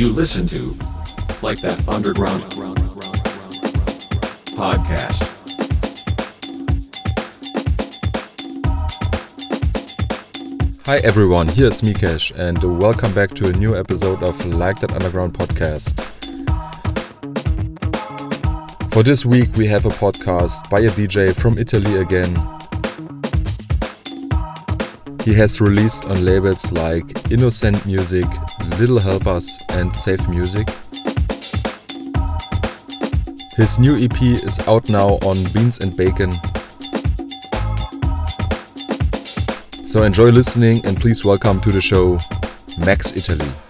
You listen to like that underground podcast. Hi everyone, here's Mikesh and welcome back to a new episode of Like That Underground podcast. For this week we have a podcast by a DJ from Italy again. He has released on labels like Innocent Music, Little Helpers and Safe Music. His new EP is out now on Beans and Bacon So enjoy listening and please welcome to the show Max Italy.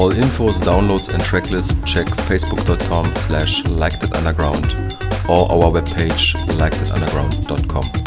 All infos, downloads and tracklists, check facebook.com slash likethatunderground or our webpage likethatunderground.com.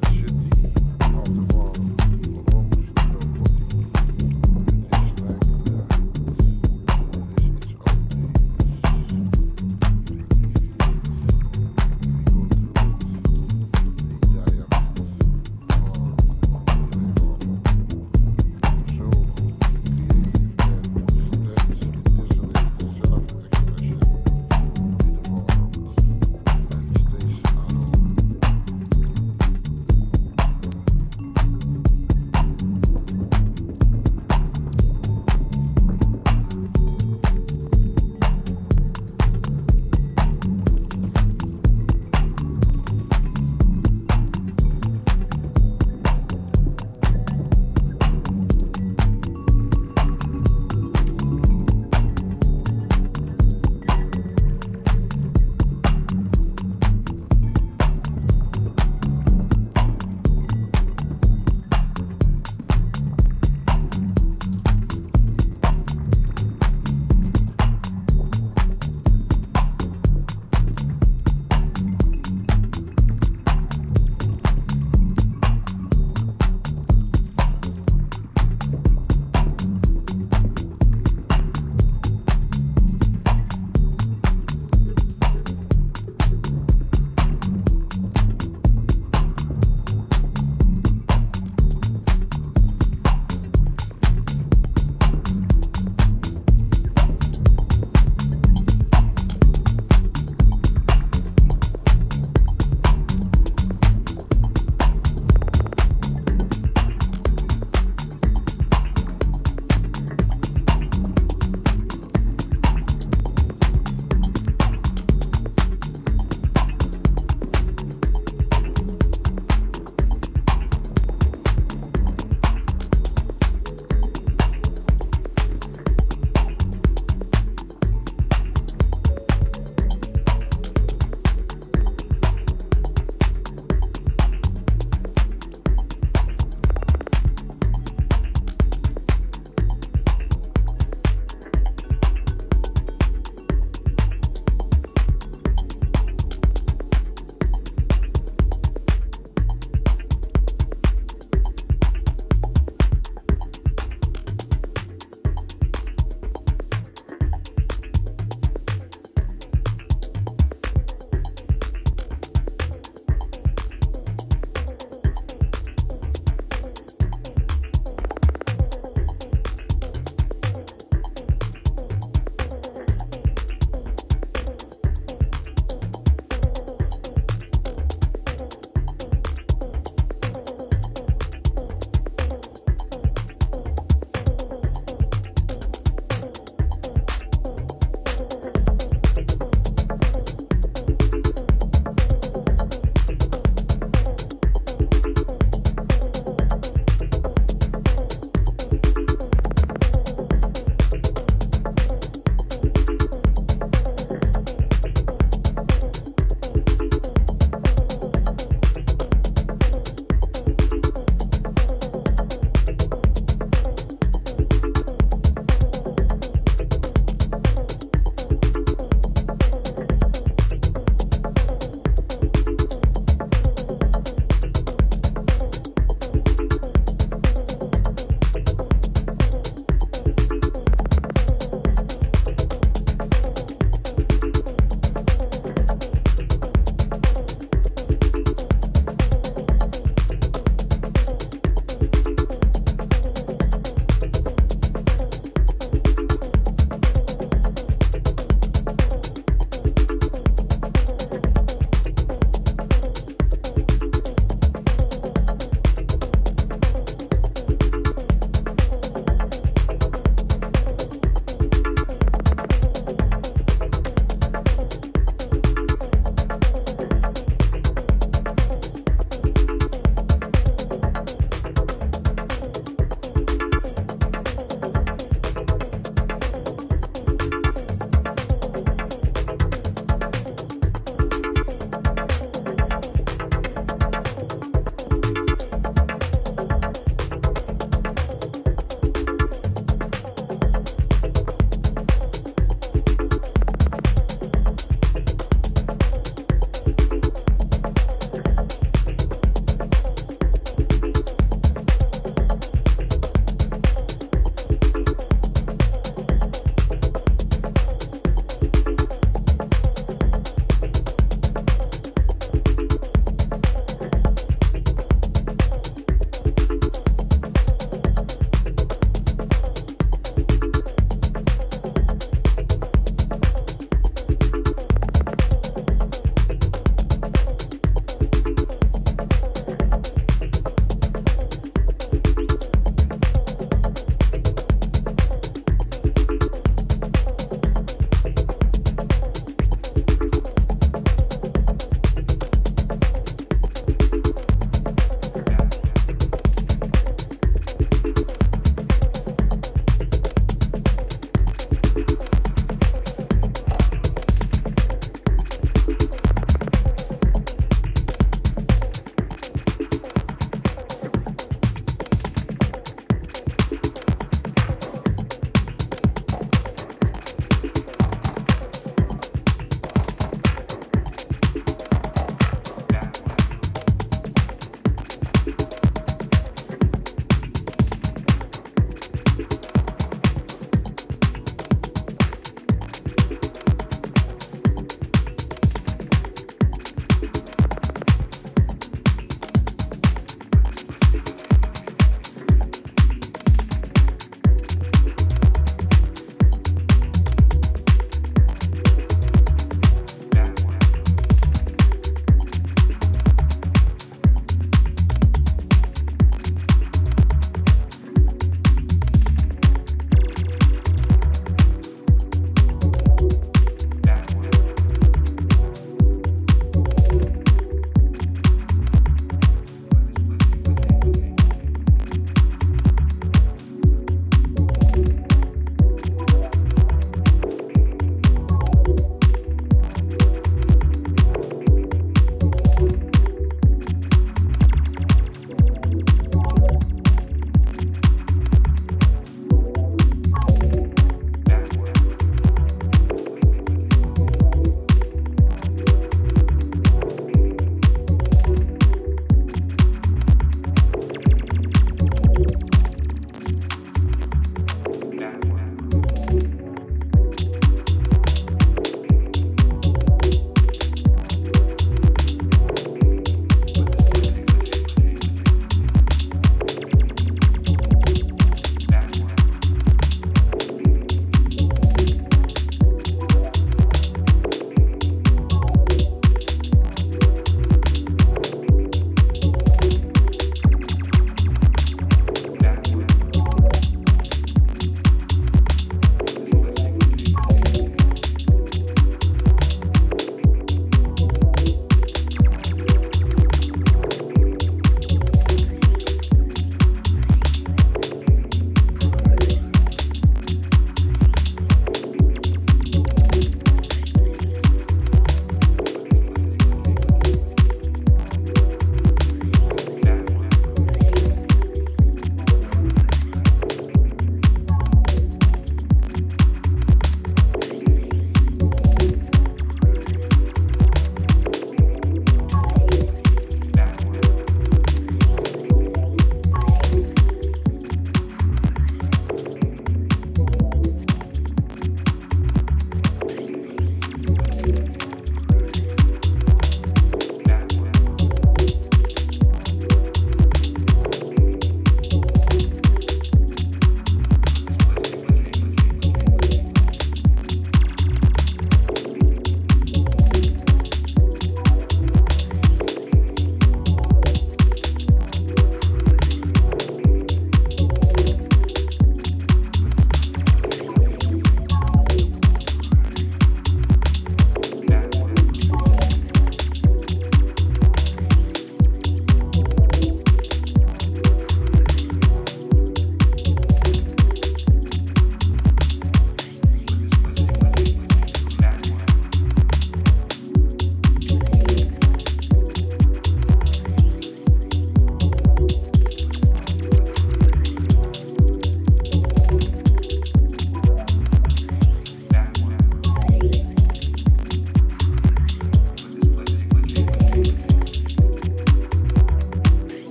church.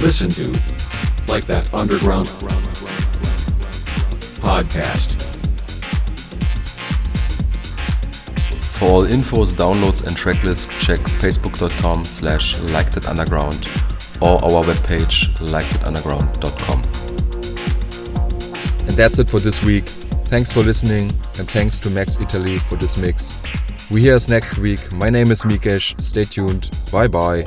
Listen to Like That Underground podcast. For all infos, downloads and tracklists, check facebook.com slash likethatunderground or our webpage likethatunderground.com. And that's it for this week. Thanks for listening and thanks to Max Italy for this mix. We hear us next week. My name is Mikesh. Stay tuned. Bye bye.